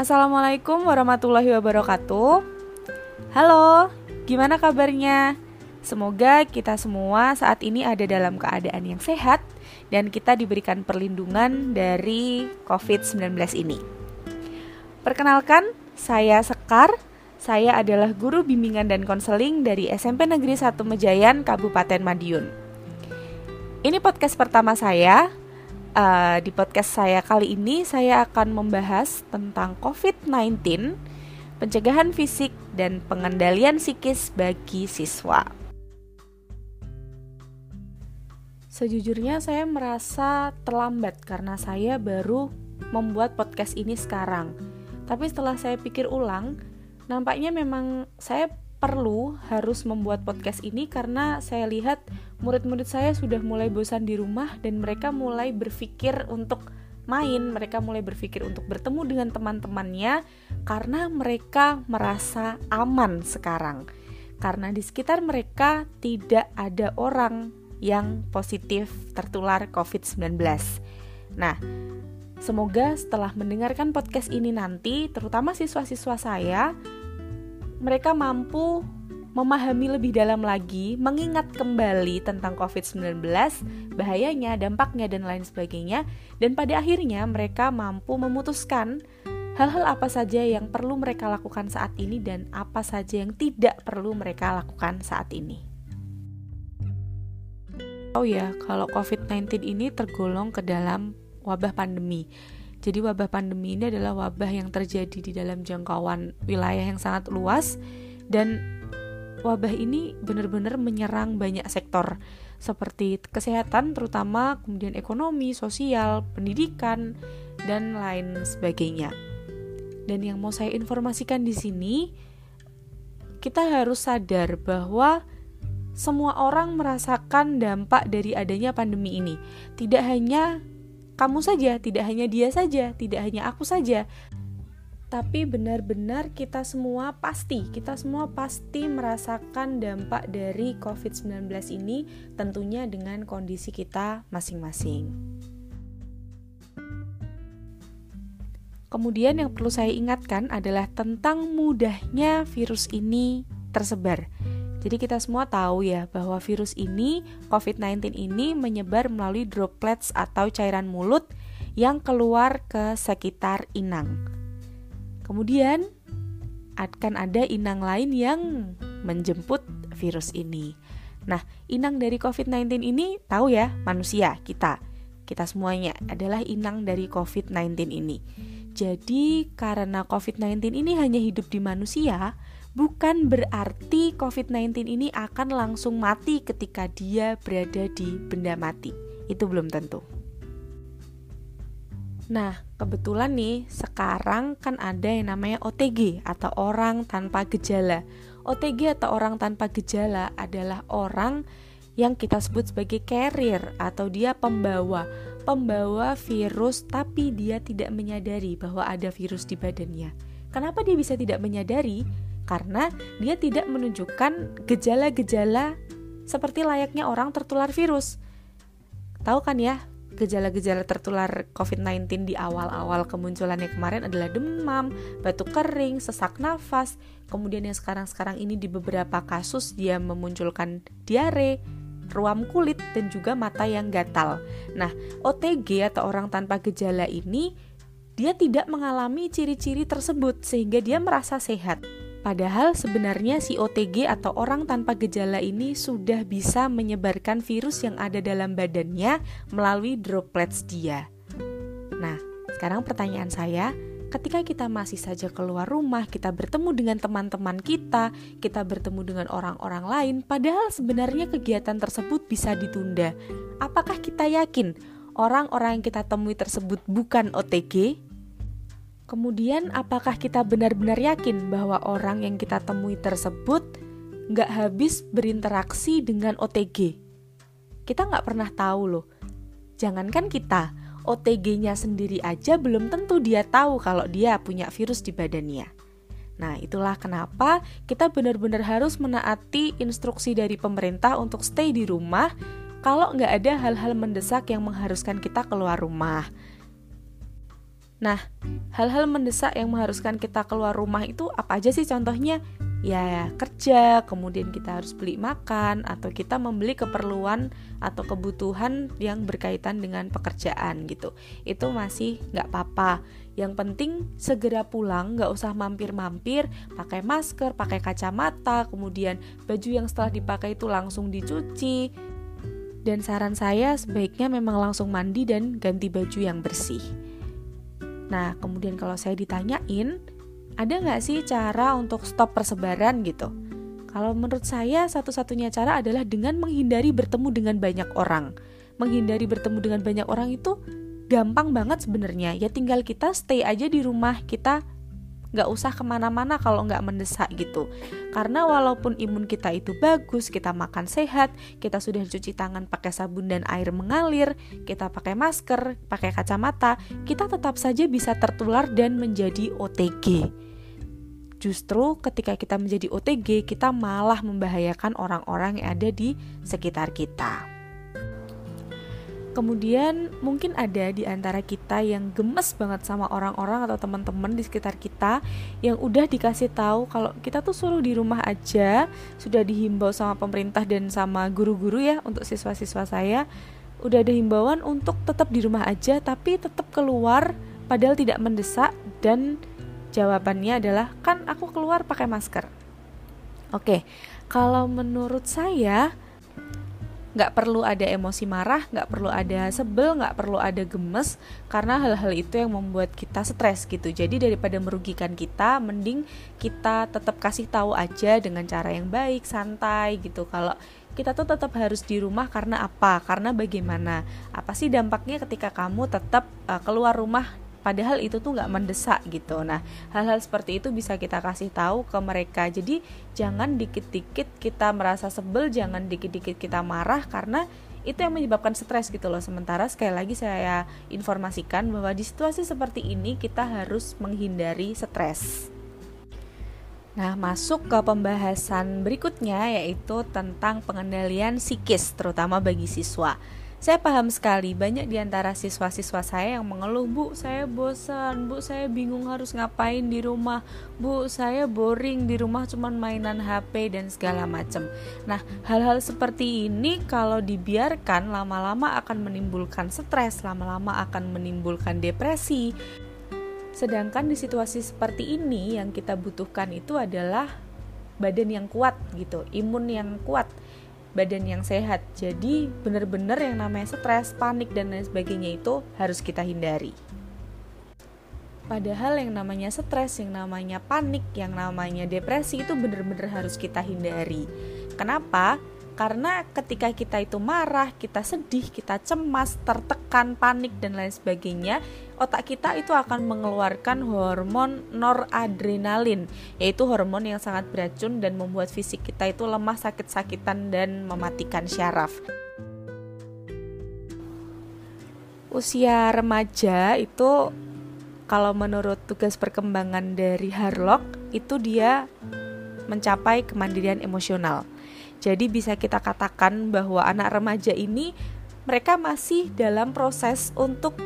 Assalamualaikum warahmatullahi wabarakatuh. Halo, gimana kabarnya? Semoga kita semua saat ini ada dalam keadaan yang sehat dan kita diberikan perlindungan dari COVID-19 ini. Perkenalkan, saya Sekar. Saya adalah guru bimbingan dan konseling dari SMP Negeri 1 Mejayan, Kabupaten Madiun. Ini podcast pertama saya uh, di podcast saya kali ini saya akan membahas tentang COVID-19, pencegahan fisik dan pengendalian psikis bagi siswa. Sejujurnya saya merasa terlambat karena saya baru membuat podcast ini sekarang. Tapi setelah saya pikir ulang, nampaknya memang saya perlu harus membuat podcast ini karena saya lihat murid-murid saya sudah mulai bosan di rumah dan mereka mulai berpikir untuk main, mereka mulai berpikir untuk bertemu dengan teman-temannya karena mereka merasa aman sekarang. Karena di sekitar mereka tidak ada orang yang positif tertular COVID-19. Nah, semoga setelah mendengarkan podcast ini nanti, terutama siswa-siswa saya, mereka mampu memahami lebih dalam lagi, mengingat kembali tentang COVID-19, bahayanya, dampaknya, dan lain sebagainya, dan pada akhirnya mereka mampu memutuskan hal-hal apa saja yang perlu mereka lakukan saat ini dan apa saja yang tidak perlu mereka lakukan saat ini. Oh ya, kalau COVID-19 ini tergolong ke dalam wabah pandemi. Jadi wabah pandemi ini adalah wabah yang terjadi di dalam jangkauan wilayah yang sangat luas dan wabah ini benar-benar menyerang banyak sektor seperti kesehatan terutama, kemudian ekonomi, sosial, pendidikan dan lain sebagainya. Dan yang mau saya informasikan di sini kita harus sadar bahwa semua orang merasakan dampak dari adanya pandemi ini. Tidak hanya kamu saja, tidak hanya dia saja, tidak hanya aku saja. Tapi benar-benar kita semua pasti, kita semua pasti merasakan dampak dari COVID-19 ini tentunya dengan kondisi kita masing-masing. Kemudian yang perlu saya ingatkan adalah tentang mudahnya virus ini tersebar. Jadi kita semua tahu ya bahwa virus ini, COVID-19 ini menyebar melalui droplets atau cairan mulut yang keluar ke sekitar inang. Kemudian akan ada inang lain yang menjemput virus ini. Nah, inang dari COVID-19 ini tahu ya, manusia, kita. Kita semuanya adalah inang dari COVID-19 ini. Jadi, karena COVID-19 ini hanya hidup di manusia, bukan berarti COVID-19 ini akan langsung mati ketika dia berada di benda mati. Itu belum tentu. Nah, kebetulan nih sekarang kan ada yang namanya OTG atau orang tanpa gejala. OTG atau orang tanpa gejala adalah orang yang kita sebut sebagai carrier atau dia pembawa, pembawa virus tapi dia tidak menyadari bahwa ada virus di badannya. Kenapa dia bisa tidak menyadari? Karena dia tidak menunjukkan gejala-gejala seperti layaknya orang tertular virus. Tahu kan ya, gejala-gejala tertular COVID-19 di awal-awal kemunculannya kemarin adalah demam, batuk kering, sesak nafas, kemudian yang sekarang-sekarang ini di beberapa kasus dia memunculkan diare, ruam kulit, dan juga mata yang gatal. Nah, OTG atau orang tanpa gejala ini dia tidak mengalami ciri-ciri tersebut sehingga dia merasa sehat. Padahal sebenarnya si OTG atau orang tanpa gejala ini sudah bisa menyebarkan virus yang ada dalam badannya melalui droplets dia. Nah, sekarang pertanyaan saya, ketika kita masih saja keluar rumah, kita bertemu dengan teman-teman kita, kita bertemu dengan orang-orang lain, padahal sebenarnya kegiatan tersebut bisa ditunda. Apakah kita yakin orang-orang yang kita temui tersebut bukan OTG? Kemudian, apakah kita benar-benar yakin bahwa orang yang kita temui tersebut nggak habis berinteraksi dengan OTG? Kita nggak pernah tahu loh. Jangankan kita, OTG-nya sendiri aja belum tentu dia tahu kalau dia punya virus di badannya. Nah, itulah kenapa kita benar-benar harus menaati instruksi dari pemerintah untuk stay di rumah kalau nggak ada hal-hal mendesak yang mengharuskan kita keluar rumah. Nah, hal-hal mendesak yang mengharuskan kita keluar rumah itu apa aja sih contohnya? Ya, kerja, kemudian kita harus beli makan, atau kita membeli keperluan atau kebutuhan yang berkaitan dengan pekerjaan gitu. Itu masih nggak apa-apa. Yang penting segera pulang, nggak usah mampir-mampir, pakai masker, pakai kacamata, kemudian baju yang setelah dipakai itu langsung dicuci. Dan saran saya sebaiknya memang langsung mandi dan ganti baju yang bersih. Nah, kemudian kalau saya ditanyain, ada nggak sih cara untuk stop persebaran gitu? Kalau menurut saya, satu-satunya cara adalah dengan menghindari bertemu dengan banyak orang. Menghindari bertemu dengan banyak orang itu gampang banget sebenarnya. Ya tinggal kita stay aja di rumah, kita nggak usah ke mana-mana kalau nggak mendesak gitu karena walaupun imun kita itu bagus kita makan sehat kita sudah cuci tangan pakai sabun dan air mengalir kita pakai masker pakai kacamata kita tetap saja bisa tertular dan menjadi OTG justru ketika kita menjadi OTG kita malah membahayakan orang-orang yang ada di sekitar kita. Kemudian mungkin ada di antara kita yang gemes banget sama orang-orang atau teman-teman di sekitar kita yang udah dikasih tahu kalau kita tuh suruh di rumah aja, sudah dihimbau sama pemerintah dan sama guru-guru ya untuk siswa-siswa saya udah ada himbauan untuk tetap di rumah aja tapi tetap keluar padahal tidak mendesak dan jawabannya adalah kan aku keluar pakai masker. Oke, kalau menurut saya nggak perlu ada emosi marah, nggak perlu ada sebel, nggak perlu ada gemes, karena hal-hal itu yang membuat kita stres gitu. Jadi daripada merugikan kita, mending kita tetap kasih tahu aja dengan cara yang baik, santai gitu. Kalau kita tuh tetap harus di rumah karena apa? Karena bagaimana? Apa sih dampaknya ketika kamu tetap uh, keluar rumah padahal itu tuh nggak mendesak gitu. Nah hal-hal seperti itu bisa kita kasih tahu ke mereka. Jadi jangan dikit-dikit kita merasa sebel jangan dikit-dikit kita marah karena itu yang menyebabkan stres gitu loh. Sementara sekali lagi saya informasikan bahwa di situasi seperti ini kita harus menghindari stres. Nah, masuk ke pembahasan berikutnya yaitu tentang pengendalian psikis terutama bagi siswa. Saya paham sekali banyak di antara siswa-siswa saya yang mengeluh, "Bu, saya bosan, Bu, saya bingung harus ngapain di rumah. Bu, saya boring di rumah cuman mainan HP dan segala macam." Nah, hal-hal seperti ini kalau dibiarkan lama-lama akan menimbulkan stres, lama-lama akan menimbulkan depresi. Sedangkan di situasi seperti ini yang kita butuhkan itu adalah badan yang kuat gitu, imun yang kuat badan yang sehat. Jadi benar-benar yang namanya stres, panik dan lain sebagainya itu harus kita hindari. Padahal yang namanya stres, yang namanya panik, yang namanya depresi itu benar-benar harus kita hindari. Kenapa? Karena ketika kita itu marah, kita sedih, kita cemas, tertekan, panik dan lain sebagainya, otak kita itu akan mengeluarkan hormon noradrenalin, yaitu hormon yang sangat beracun dan membuat fisik kita itu lemah, sakit-sakitan dan mematikan syaraf. Usia remaja itu kalau menurut tugas perkembangan dari Harlock itu dia mencapai kemandirian emosional. Jadi bisa kita katakan bahwa anak remaja ini mereka masih dalam proses untuk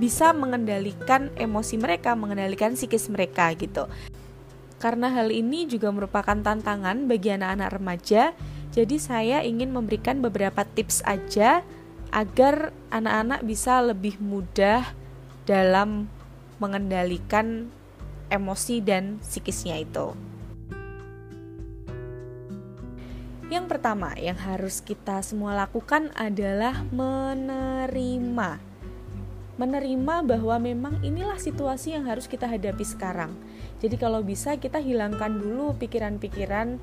bisa mengendalikan emosi mereka, mengendalikan psikis mereka gitu. Karena hal ini juga merupakan tantangan bagi anak-anak remaja, jadi saya ingin memberikan beberapa tips aja agar anak-anak bisa lebih mudah dalam mengendalikan emosi dan psikisnya itu. Yang pertama yang harus kita semua lakukan adalah menerima. Menerima bahwa memang inilah situasi yang harus kita hadapi sekarang. Jadi kalau bisa kita hilangkan dulu pikiran-pikiran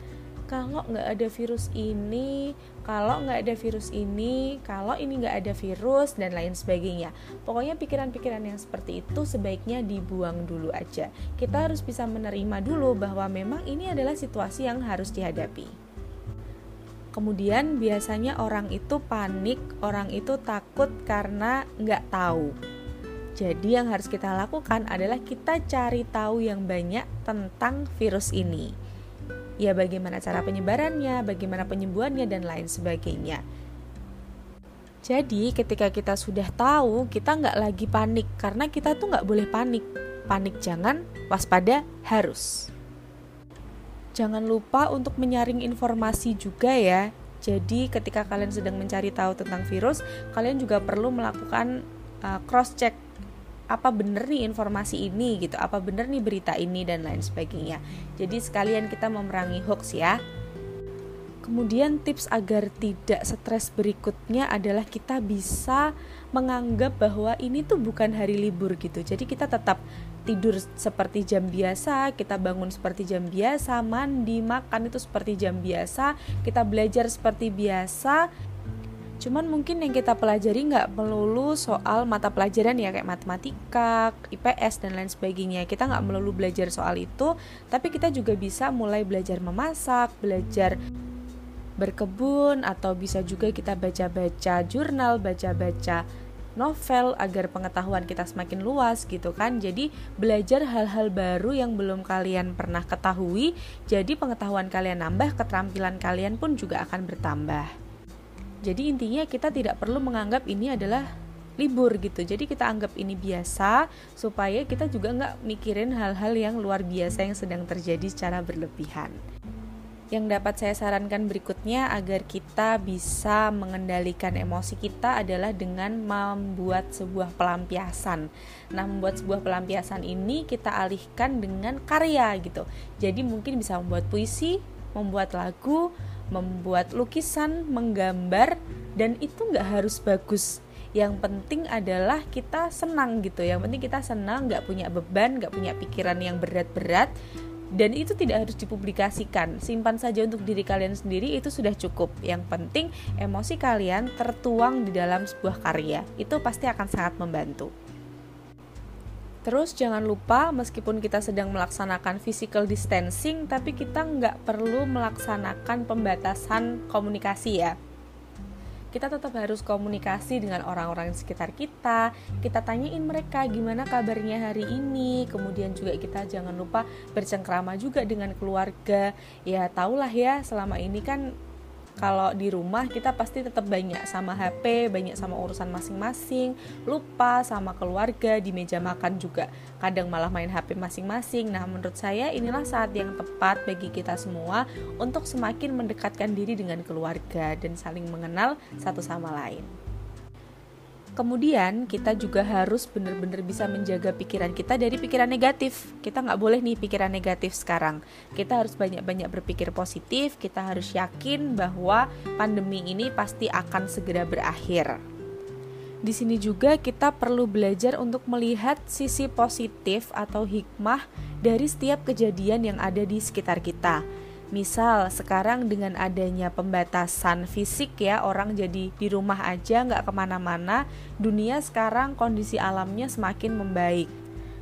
kalau nggak ada virus ini, kalau nggak ada virus ini, kalau ini nggak ada virus dan lain sebagainya. Pokoknya pikiran-pikiran yang seperti itu sebaiknya dibuang dulu aja. Kita harus bisa menerima dulu bahwa memang ini adalah situasi yang harus dihadapi. Kemudian biasanya orang itu panik, orang itu takut karena nggak tahu. Jadi yang harus kita lakukan adalah kita cari tahu yang banyak tentang virus ini. Ya bagaimana cara penyebarannya, bagaimana penyembuhannya dan lain sebagainya. Jadi ketika kita sudah tahu, kita nggak lagi panik karena kita tuh nggak boleh panik. Panik jangan, waspada harus. Jangan lupa untuk menyaring informasi juga ya. Jadi ketika kalian sedang mencari tahu tentang virus, kalian juga perlu melakukan uh, cross check apa bener nih informasi ini gitu, apa bener nih berita ini dan lain sebagainya. Jadi sekalian kita memerangi hoax ya. Kemudian tips agar tidak stres berikutnya adalah kita bisa menganggap bahwa ini tuh bukan hari libur gitu. Jadi kita tetap tidur seperti jam biasa, kita bangun seperti jam biasa, mandi, makan itu seperti jam biasa, kita belajar seperti biasa. Cuman mungkin yang kita pelajari nggak melulu soal mata pelajaran ya kayak matematika, IPS dan lain sebagainya. Kita nggak melulu belajar soal itu, tapi kita juga bisa mulai belajar memasak, belajar berkebun atau bisa juga kita baca-baca jurnal, baca-baca novel agar pengetahuan kita semakin luas gitu kan. Jadi belajar hal-hal baru yang belum kalian pernah ketahui, jadi pengetahuan kalian nambah, keterampilan kalian pun juga akan bertambah. Jadi intinya kita tidak perlu menganggap ini adalah libur gitu jadi kita anggap ini biasa supaya kita juga nggak mikirin hal-hal yang luar biasa yang sedang terjadi secara berlebihan yang dapat saya sarankan berikutnya agar kita bisa mengendalikan emosi kita adalah dengan membuat sebuah pelampiasan. Nah, membuat sebuah pelampiasan ini kita alihkan dengan karya gitu. Jadi mungkin bisa membuat puisi, membuat lagu, membuat lukisan, menggambar, dan itu nggak harus bagus. Yang penting adalah kita senang gitu. Yang penting kita senang, nggak punya beban, nggak punya pikiran yang berat-berat dan itu tidak harus dipublikasikan. Simpan saja untuk diri kalian sendiri itu sudah cukup. Yang penting emosi kalian tertuang di dalam sebuah karya. Itu pasti akan sangat membantu. Terus jangan lupa meskipun kita sedang melaksanakan physical distancing tapi kita nggak perlu melaksanakan pembatasan komunikasi ya kita tetap harus komunikasi dengan orang-orang di sekitar kita kita tanyain mereka gimana kabarnya hari ini. Kemudian juga kita jangan lupa bercengkrama juga dengan keluarga. Ya tahulah ya selama ini kan kalau di rumah kita pasti tetap banyak sama HP, banyak sama urusan masing-masing, lupa sama keluarga di meja makan juga. Kadang malah main HP masing-masing. Nah, menurut saya inilah saat yang tepat bagi kita semua untuk semakin mendekatkan diri dengan keluarga dan saling mengenal satu sama lain. Kemudian kita juga harus benar-benar bisa menjaga pikiran kita dari pikiran negatif. Kita nggak boleh nih pikiran negatif sekarang. Kita harus banyak-banyak berpikir positif. Kita harus yakin bahwa pandemi ini pasti akan segera berakhir. Di sini juga kita perlu belajar untuk melihat sisi positif atau hikmah dari setiap kejadian yang ada di sekitar kita Misal sekarang dengan adanya pembatasan fisik ya orang jadi di rumah aja nggak ke mana-mana dunia sekarang kondisi alamnya semakin membaik.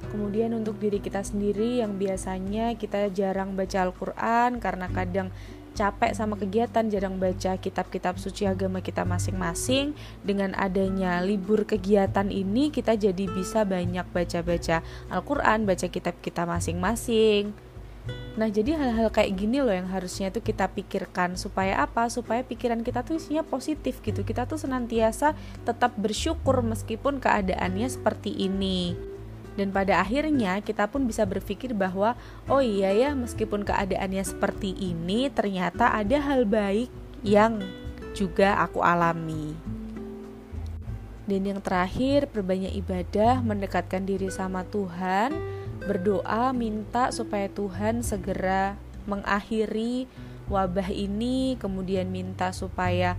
Kemudian untuk diri kita sendiri yang biasanya kita jarang baca Al-Quran karena kadang capek sama kegiatan jarang baca kitab-kitab suci agama kita masing-masing dengan adanya libur kegiatan ini kita jadi bisa banyak baca-baca Al-Quran baca kitab kita masing-masing Nah, jadi hal-hal kayak gini loh yang harusnya tuh kita pikirkan supaya apa? Supaya pikiran kita tuh isinya positif gitu. Kita tuh senantiasa tetap bersyukur meskipun keadaannya seperti ini. Dan pada akhirnya kita pun bisa berpikir bahwa oh iya ya meskipun keadaannya seperti ini ternyata ada hal baik yang juga aku alami. Dan yang terakhir, perbanyak ibadah, mendekatkan diri sama Tuhan, berdoa minta supaya Tuhan segera mengakhiri wabah ini, kemudian minta supaya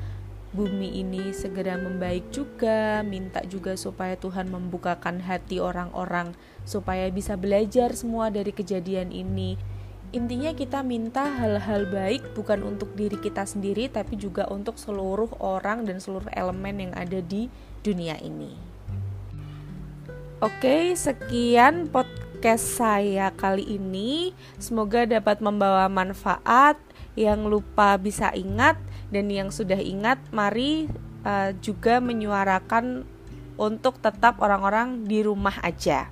bumi ini segera membaik juga, minta juga supaya Tuhan membukakan hati orang-orang supaya bisa belajar semua dari kejadian ini. Intinya kita minta hal-hal baik bukan untuk diri kita sendiri tapi juga untuk seluruh orang dan seluruh elemen yang ada di dunia ini. Oke, sekian podcast podcast saya kali ini. Semoga dapat membawa manfaat. Yang lupa bisa ingat dan yang sudah ingat mari uh, juga menyuarakan untuk tetap orang-orang di rumah aja.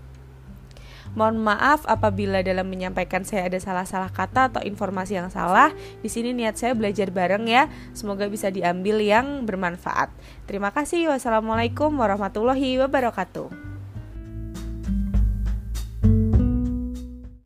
Mohon maaf apabila dalam menyampaikan saya ada salah-salah kata atau informasi yang salah. Di sini niat saya belajar bareng ya. Semoga bisa diambil yang bermanfaat. Terima kasih. Wassalamualaikum warahmatullahi wabarakatuh.